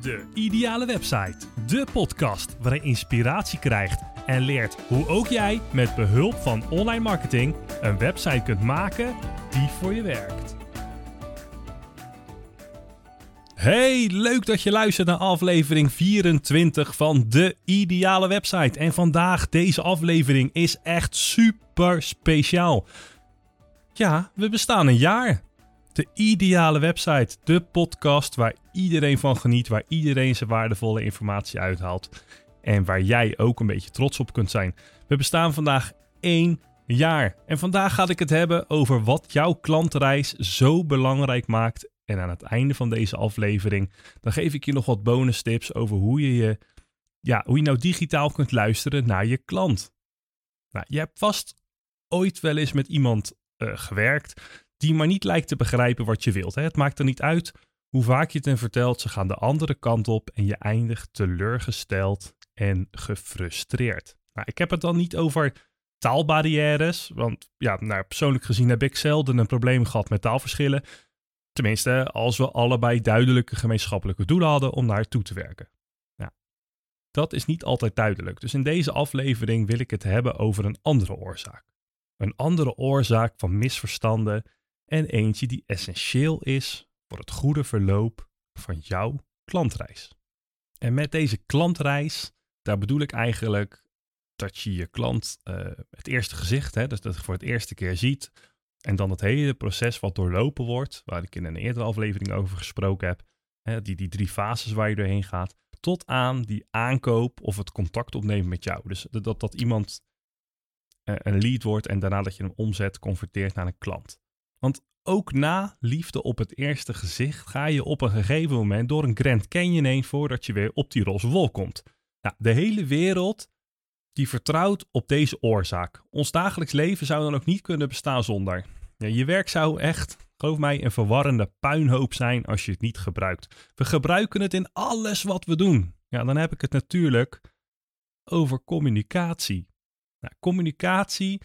De Ideale Website. De podcast waarin je inspiratie krijgt en leert hoe ook jij met behulp van online marketing een website kunt maken die voor je werkt. Hey, leuk dat je luistert naar aflevering 24 van De Ideale Website. En vandaag, deze aflevering is echt super speciaal. Ja, we bestaan een jaar. De ideale website, de podcast waar iedereen van geniet, waar iedereen zijn waardevolle informatie uithaalt en waar jij ook een beetje trots op kunt zijn. We bestaan vandaag één jaar en vandaag ga ik het hebben over wat jouw klantreis zo belangrijk maakt. En aan het einde van deze aflevering, dan geef ik je nog wat bonus tips over hoe je, je, ja, hoe je nou digitaal kunt luisteren naar je klant. Nou, je hebt vast ooit wel eens met iemand uh, gewerkt die maar niet lijkt te begrijpen wat je wilt. Hè? Het maakt er niet uit hoe vaak je het hen vertelt, ze gaan de andere kant op en je eindigt teleurgesteld en gefrustreerd. Nou, ik heb het dan niet over taalbarrières, want ja, nou, persoonlijk gezien heb ik zelden een probleem gehad met taalverschillen. Tenminste, als we allebei duidelijke gemeenschappelijke doelen hadden om naartoe te werken. Dat is niet altijd duidelijk. Dus in deze aflevering wil ik het hebben over een andere oorzaak. Een andere oorzaak van misverstanden en eentje die essentieel is voor het goede verloop van jouw klantreis. En met deze klantreis, daar bedoel ik eigenlijk dat je je klant uh, het eerste gezicht, hè, dus dat je voor het eerste keer ziet, en dan het hele proces wat doorlopen wordt, waar ik in een eerdere aflevering over gesproken heb, hè, die, die drie fases waar je doorheen gaat, tot aan die aankoop of het contact opnemen met jou. Dus dat, dat iemand uh, een lead wordt en daarna dat je hem omzet, converteert naar een klant. Want ook na liefde op het eerste gezicht ga je op een gegeven moment door een Grand Canyon heen voordat je weer op die roze wolk komt. Nou, de hele wereld die vertrouwt op deze oorzaak. Ons dagelijks leven zou dan ook niet kunnen bestaan zonder. Ja, je werk zou echt, geloof mij, een verwarrende puinhoop zijn als je het niet gebruikt. We gebruiken het in alles wat we doen. Ja, dan heb ik het natuurlijk over communicatie. Nou, communicatie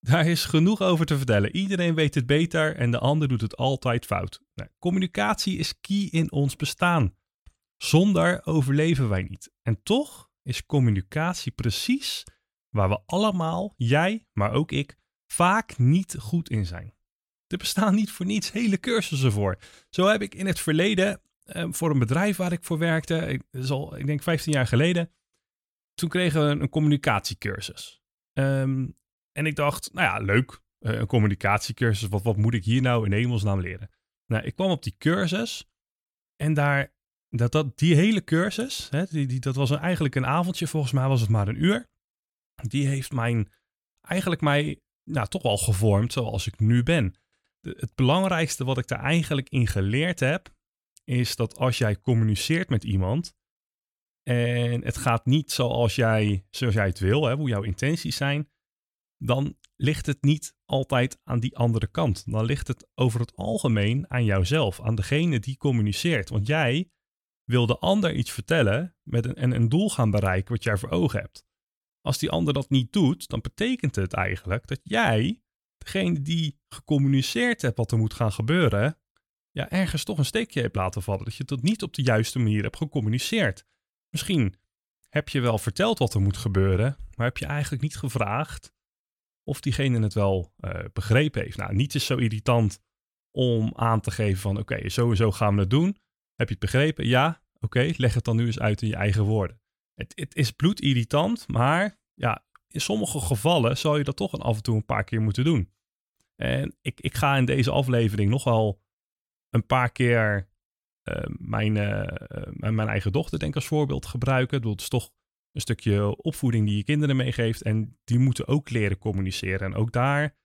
daar is genoeg over te vertellen. Iedereen weet het beter en de ander doet het altijd fout. Nou, communicatie is key in ons bestaan. Zonder overleven wij niet. En toch is communicatie precies waar we allemaal, jij, maar ook ik, vaak niet goed in zijn. Er bestaan niet voor niets hele cursussen voor. Zo heb ik in het verleden eh, voor een bedrijf waar ik voor werkte, ik, al, ik denk 15 jaar geleden, toen kregen we een communicatiecursus. Um, en ik dacht, nou ja, leuk, uh, een communicatiecursus, wat, wat moet ik hier nou in hemelsnaam leren? Nou, ik kwam op die cursus en daar, dat, dat, die hele cursus, hè, die, die, dat was eigenlijk een avondje, volgens mij was het maar een uur. Die heeft mijn, eigenlijk mij, nou, toch wel gevormd zoals ik nu ben. Het belangrijkste wat ik daar eigenlijk in geleerd heb, is dat als jij communiceert met iemand, en het gaat niet zoals jij, zoals jij het wil, hè, hoe jouw intenties zijn, dan ligt het niet altijd aan die andere kant. Dan ligt het over het algemeen aan jouzelf, aan degene die communiceert. Want jij wil de ander iets vertellen met een, en een doel gaan bereiken wat jij voor ogen hebt. Als die ander dat niet doet, dan betekent het eigenlijk dat jij, degene die gecommuniceerd hebt wat er moet gaan gebeuren, ja, ergens toch een steekje hebt laten vallen. Dat je dat niet op de juiste manier hebt gecommuniceerd. Misschien heb je wel verteld wat er moet gebeuren, maar heb je eigenlijk niet gevraagd of diegene het wel uh, begrepen heeft. Nou, niets is zo irritant om aan te geven van oké, sowieso gaan we het doen. Heb je het begrepen? Ja, oké, leg het dan nu eens uit in je eigen woorden. Het, het is bloedirritant, maar ja, in sommige gevallen zal je dat toch af en toe een paar keer moeten doen. En ik, ik ga in deze aflevering nog wel een paar keer uh, mijn, uh, mijn eigen dochter denk als voorbeeld gebruiken. Ik bedoel, het is toch een stukje opvoeding die je kinderen meegeeft. En die moeten ook leren communiceren. En ook daar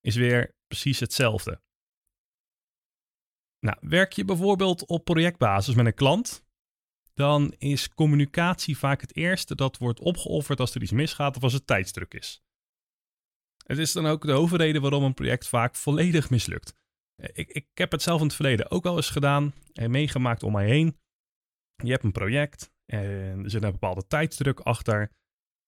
is weer precies hetzelfde. Nou, werk je bijvoorbeeld op projectbasis met een klant, dan is communicatie vaak het eerste dat wordt opgeofferd als er iets misgaat of als het tijdsdruk is. Het is dan ook de hoofdreden waarom een project vaak volledig mislukt. Ik, ik heb het zelf in het verleden ook wel eens gedaan en meegemaakt om mij heen. Je hebt een project en er zit een bepaalde tijdsdruk achter.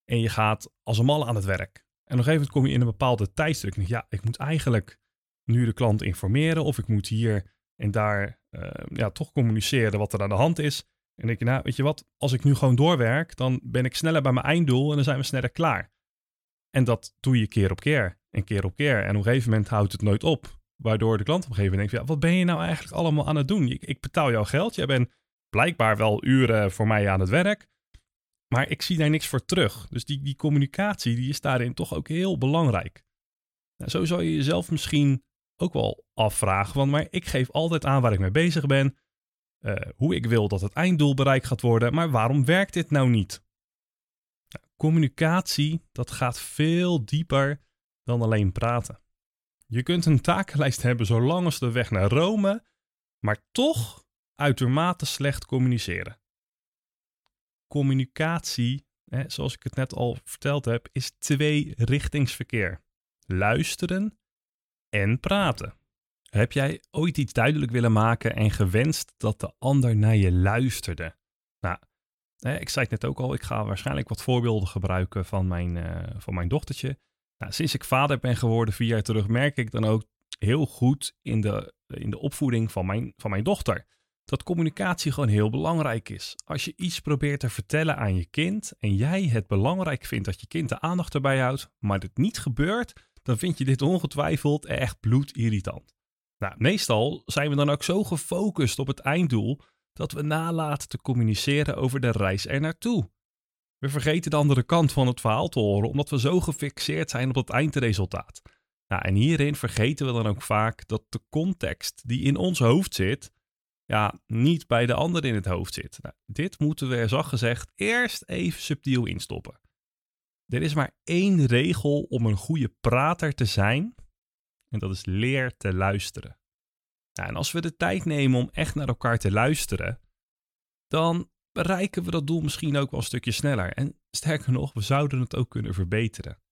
En je gaat als een malle aan het werk. En op een gegeven moment kom je in een bepaalde tijdsdruk. Ja, ik moet eigenlijk nu de klant informeren. Of ik moet hier en daar uh, ja, toch communiceren wat er aan de hand is. En denk je, nou, weet je wat, als ik nu gewoon doorwerk, dan ben ik sneller bij mijn einddoel en dan zijn we sneller klaar. En dat doe je keer op keer en keer op keer. En op een gegeven moment houdt het nooit op. Waardoor de klant op een gegeven moment denkt, ja, wat ben je nou eigenlijk allemaal aan het doen? Ik, ik betaal jouw geld, jij bent blijkbaar wel uren voor mij aan het werk. Maar ik zie daar niks voor terug. Dus die, die communicatie die is daarin toch ook heel belangrijk. Nou, zo zou je jezelf misschien ook wel afvragen. Want maar ik geef altijd aan waar ik mee bezig ben. Uh, hoe ik wil dat het einddoel bereikt gaat worden. Maar waarom werkt dit nou niet? Nou, communicatie, dat gaat veel dieper dan alleen praten. Je kunt een takenlijst hebben zolang als de weg naar Rome, maar toch uitermate slecht communiceren. Communicatie, hè, zoals ik het net al verteld heb, is tweerichtingsverkeer. Luisteren en praten. Heb jij ooit iets duidelijk willen maken en gewenst dat de ander naar je luisterde? Nou, ik zei het net ook al, ik ga waarschijnlijk wat voorbeelden gebruiken van mijn, uh, van mijn dochtertje. Nou, sinds ik vader ben geworden vier jaar terug, merk ik dan ook heel goed in de, in de opvoeding van mijn, van mijn dochter. Dat communicatie gewoon heel belangrijk is. Als je iets probeert te vertellen aan je kind en jij het belangrijk vindt dat je kind de aandacht erbij houdt, maar dit niet gebeurt, dan vind je dit ongetwijfeld echt bloedirritant. Nou, meestal zijn we dan ook zo gefocust op het einddoel dat we nalaten te communiceren over de reis er naartoe. We vergeten de andere kant van het verhaal te horen, omdat we zo gefixeerd zijn op het eindresultaat. Nou, en hierin vergeten we dan ook vaak dat de context die in ons hoofd zit, ja, niet bij de ander in het hoofd zit. Nou, dit moeten we er zacht gezegd eerst even subtiel instoppen. Er is maar één regel om een goede prater te zijn, en dat is leer te luisteren. Nou, en als we de tijd nemen om echt naar elkaar te luisteren, dan bereiken we dat doel misschien ook wel een stukje sneller. En sterker nog, we zouden het ook kunnen verbeteren.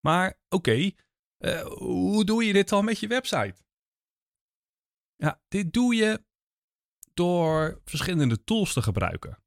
Maar oké, eh, hoe doe je dit dan met je website? Ja, dit doe je door verschillende tools te gebruiken.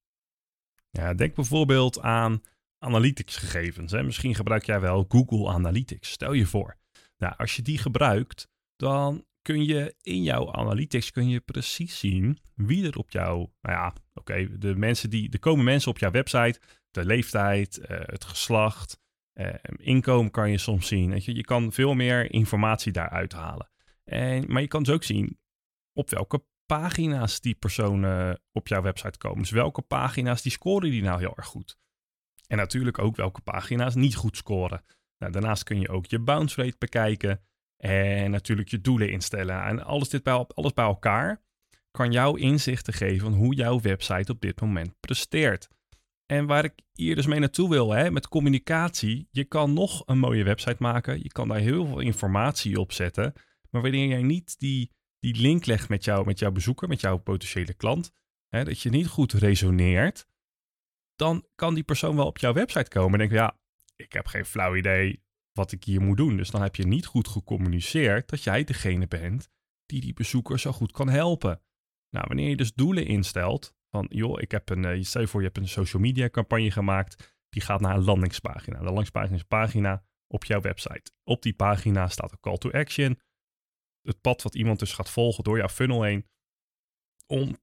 Denk bijvoorbeeld aan analytics gegevens. Hè. Misschien gebruik jij wel Google Analytics. Stel je voor. Nou, als je die gebruikt, dan kun je in jouw analytics kun je precies zien wie er op jou, nou ja, oké, de mensen die, er komen mensen op jouw website, de leeftijd, uh, het geslacht, uh, inkomen kan je soms zien. Je, je kan veel meer informatie daaruit halen. En, maar je kan dus ook zien op welke pagina's die personen op jouw website komen. Dus welke pagina's die scoren die nou heel erg goed. En natuurlijk ook welke pagina's niet goed scoren. Nou, daarnaast kun je ook je bounce rate bekijken. En natuurlijk je doelen instellen. En alles, dit bij, alles bij elkaar kan jou inzichten geven van hoe jouw website op dit moment presteert. En waar ik hier dus mee naartoe wil, hè, met communicatie. Je kan nog een mooie website maken. Je kan daar heel veel informatie op zetten. Maar wanneer jij niet die, die link legt met, jou, met jouw bezoeker, met jouw potentiële klant, hè, dat je niet goed resoneert, dan kan die persoon wel op jouw website komen en denken, ja, ik heb geen flauw idee wat ik hier moet doen. Dus dan heb je niet goed gecommuniceerd dat jij degene bent die die bezoeker zo goed kan helpen. Nou, wanneer je dus doelen instelt, van joh, ik heb een, uh, stel je voor je hebt een social media campagne gemaakt, die gaat naar een landingspagina. De landingspagina is een pagina op jouw website. Op die pagina staat een call to action, het pad wat iemand dus gaat volgen door jouw funnel heen, om,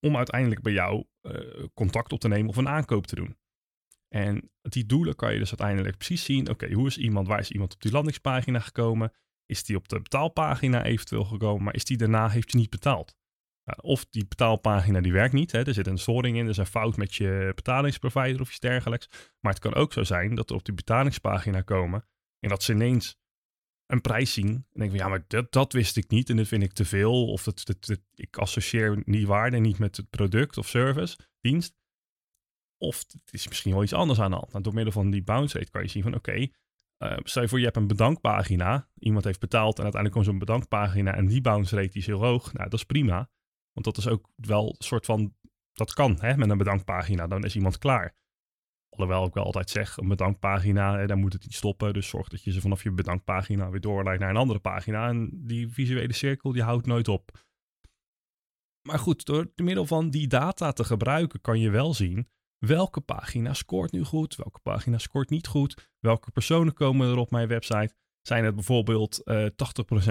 om uiteindelijk bij jou uh, contact op te nemen of een aankoop te doen. En die doelen kan je dus uiteindelijk precies zien. Oké, hoe is iemand, waar is iemand op die landingspagina gekomen? Is die op de betaalpagina eventueel gekomen, maar is die daarna, heeft je niet betaald? Nou, of die betaalpagina die werkt niet, hè, er zit een storing in, er is een fout met je betalingsprovider of iets dergelijks. Maar het kan ook zo zijn dat we op die betalingspagina komen en dat ze ineens een prijs zien. En denken van ja, maar dat, dat wist ik niet en dat vind ik te veel. Of dat, ik associeer die waarde niet met het product of service, dienst. Of het is misschien wel iets anders aan de. Nou, door middel van die bounce rate kan je zien van oké, okay, uh, stel je voor je hebt een bedankpagina. Iemand heeft betaald en uiteindelijk komt zo'n bedankpagina en die bounce rate is heel hoog. Nou, dat is prima. Want dat is ook wel een soort van, dat kan hè, met een bedankpagina. Dan is iemand klaar. Alhoewel ik wel altijd zeg, een bedankpagina, daar moet het niet stoppen. Dus zorg dat je ze vanaf je bedankpagina weer doorleidt naar een andere pagina. En die visuele cirkel, die houdt nooit op. Maar goed, door middel van die data te gebruiken kan je wel zien welke pagina scoort nu goed, welke pagina scoort niet goed, welke personen komen er op mijn website. Zijn het bijvoorbeeld uh, eh,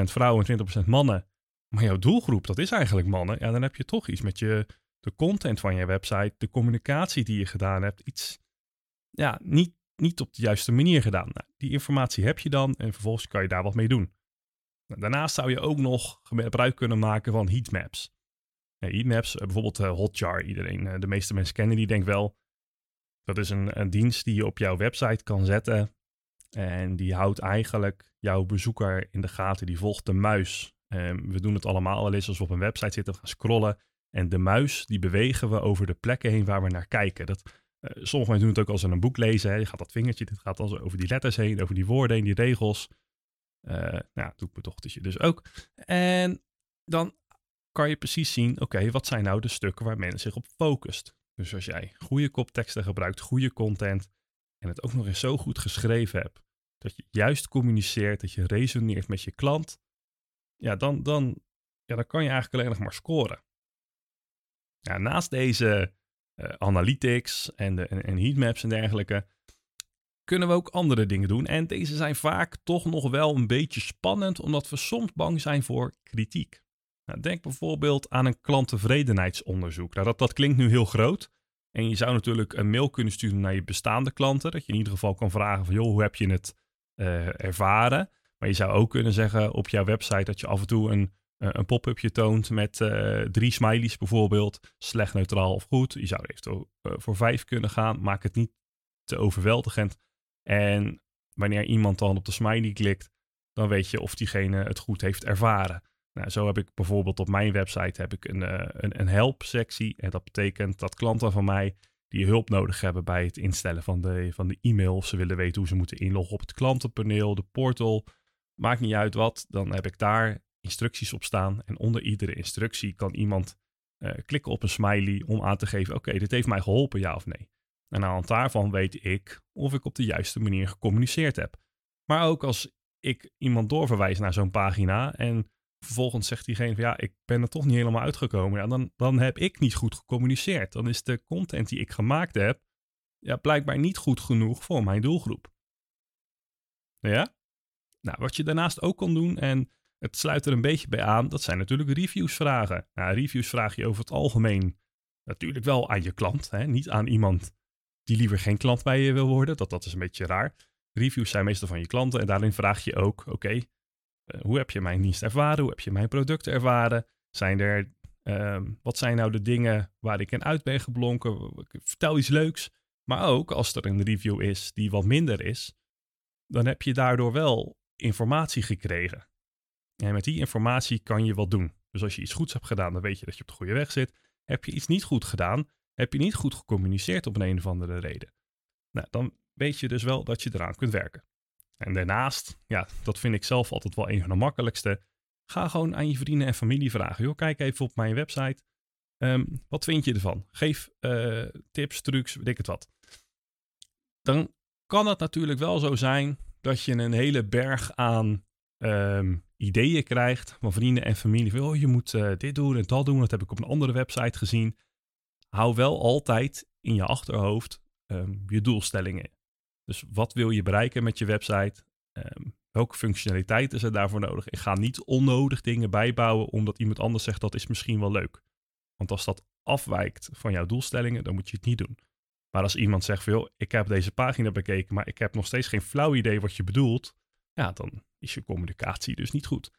80% vrouwen en 20% mannen, maar jouw doelgroep, dat is eigenlijk mannen, ja, dan heb je toch iets met je, de content van je website, de communicatie die je gedaan hebt, iets ja, niet, niet op de juiste manier gedaan. Nou, die informatie heb je dan en vervolgens kan je daar wat mee doen. Nou, daarnaast zou je ook nog gebruik kunnen maken van heatmaps. Ja, heatmaps, eh, bijvoorbeeld uh, Hotjar, iedereen, uh, de meeste mensen kennen die denk wel. Dat is een, een dienst die je op jouw website kan zetten. En die houdt eigenlijk jouw bezoeker in de gaten. Die volgt de muis. Um, we doen het allemaal al eens als we op een website zitten, gaan scrollen. En de muis, die bewegen we over de plekken heen waar we naar kijken. Dat, sommige mensen doen het ook als ze een boek lezen. Hè. Je gaat dat vingertje, dit gaat dan over die letters heen, over die woorden heen, die regels. Uh, nou, doe ik mijn dus ook. En dan kan je precies zien, oké, wat zijn nou de stukken waar mensen zich op focust. Dus als jij goede kopteksten gebruikt, goede content en het ook nog eens zo goed geschreven hebt, dat je juist communiceert, dat je resoneert met je klant, ja, dan, dan, ja, dan kan je eigenlijk alleen nog maar scoren. Ja, naast deze uh, analytics en, de, en, heatmaps en dergelijke, kunnen we ook andere dingen doen. En deze zijn vaak toch nog wel een beetje spannend, omdat we soms bang zijn voor kritiek. Nou, denk bijvoorbeeld aan een klanttevredenheidsonderzoek. Nou, dat, dat klinkt nu heel groot. En je zou natuurlijk een mail kunnen sturen naar je bestaande klanten. Dat je in ieder geval kan vragen van, joh, hoe heb je het uh, ervaren? Maar je zou ook kunnen zeggen op jouw website dat je af en toe een, een pop-upje toont met uh, drie smileys bijvoorbeeld. Slecht, neutraal of goed. Je zou er eventueel voor vijf kunnen gaan. Maak het niet te overweldigend. En wanneer iemand dan op de smiley klikt, dan weet je of diegene het goed heeft ervaren. Nou, zo heb ik bijvoorbeeld op mijn website heb ik een, uh, een, een help-sectie. En dat betekent dat klanten van mij die hulp nodig hebben bij het instellen van de, van de e-mail. Of ze willen weten hoe ze moeten inloggen op het klantenpaneel, de portal. Maakt niet uit wat, dan heb ik daar instructies op staan. En onder iedere instructie kan iemand uh, klikken op een smiley om aan te geven: oké, dit heeft mij geholpen, ja of nee. En aan hand daarvan weet ik of ik op de juiste manier gecommuniceerd heb. Maar ook als ik iemand doorverwijs naar zo'n pagina en vervolgens zegt diegene van ja, ik ben er toch niet helemaal uitgekomen. Ja, dan, dan heb ik niet goed gecommuniceerd. Dan is de content die ik gemaakt heb, ja, blijkbaar niet goed genoeg voor mijn doelgroep. Ja? Nou, wat je daarnaast ook kan doen, en het sluit er een beetje bij aan, dat zijn natuurlijk reviews vragen. Nou, reviews vraag je over het algemeen natuurlijk wel aan je klant, hè? niet aan iemand die liever geen klant bij je wil worden. Dat, dat is een beetje raar. Reviews zijn meestal van je klanten en daarin vraag je ook, oké, eh, hoe heb je mijn dienst ervaren? Hoe heb je mijn producten ervaren? Zijn er, um, wat zijn nou de dingen waar ik in uit ben geblonken? Vertel iets leuks. Maar ook als er een review is die wat minder is, dan heb je daardoor wel informatie gekregen. En met die informatie kan je wat doen. Dus als je iets goeds hebt gedaan, dan weet je dat je op de goede weg zit. Heb je iets niet goed gedaan, heb je niet goed gecommuniceerd op een, of andere reden. Nou, dan weet je dus wel dat je eraan kunt werken. En daarnaast, ja, dat vind ik zelf altijd wel een van de makkelijkste. Ga gewoon aan je vrienden en familie vragen. Joh, kijk even op mijn website. Um, wat vind je ervan? Geef uh, tips, trucs, weet ik het wat. Dan kan het natuurlijk wel zo zijn dat je een hele berg aan um, ideeën krijgt van vrienden en familie. Van, oh, je moet uh, dit doen en dat doen. Dat heb ik op een andere website gezien. Hou wel altijd in je achterhoofd um, je doelstellingen. Dus wat wil je bereiken met je website? Um, welke functionaliteiten zijn daarvoor nodig? Ik ga niet onnodig dingen bijbouwen omdat iemand anders zegt dat is misschien wel leuk. Want als dat afwijkt van jouw doelstellingen, dan moet je het niet doen. Maar als iemand zegt van, ik heb deze pagina bekeken, maar ik heb nog steeds geen flauw idee wat je bedoelt, ja, dan is je communicatie dus niet goed.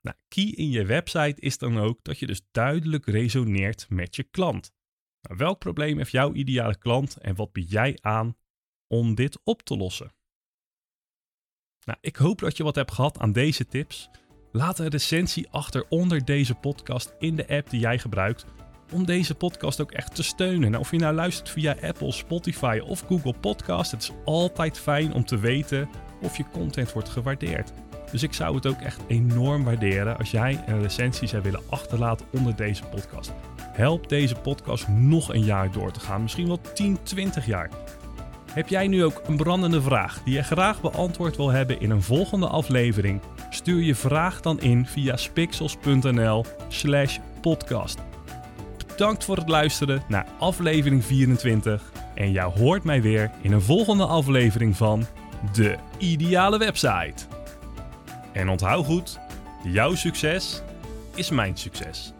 Nou, key in je website is dan ook dat je dus duidelijk resoneert met je klant. Nou, welk probleem heeft jouw ideale klant en wat bied jij aan om dit op te lossen? Nou, ik hoop dat je wat hebt gehad aan deze tips. Laat een recensie achter onder deze podcast in de app die jij gebruikt. Om deze podcast ook echt te steunen. Nou, of je nou luistert via Apple, Spotify of Google Podcast. Het is altijd fijn om te weten of je content wordt gewaardeerd. Dus ik zou het ook echt enorm waarderen als jij een recensie zou willen achterlaten onder deze podcast. Help deze podcast nog een jaar door te gaan, misschien wel 10, 20 jaar. Heb jij nu ook een brandende vraag die je graag beantwoord wil hebben in een volgende aflevering? Stuur je vraag dan in via spixels.nl/slash podcast. Bedankt voor het luisteren naar aflevering 24 en jou hoort mij weer in een volgende aflevering van De Ideale Website. En onthoud goed, jouw succes is mijn succes.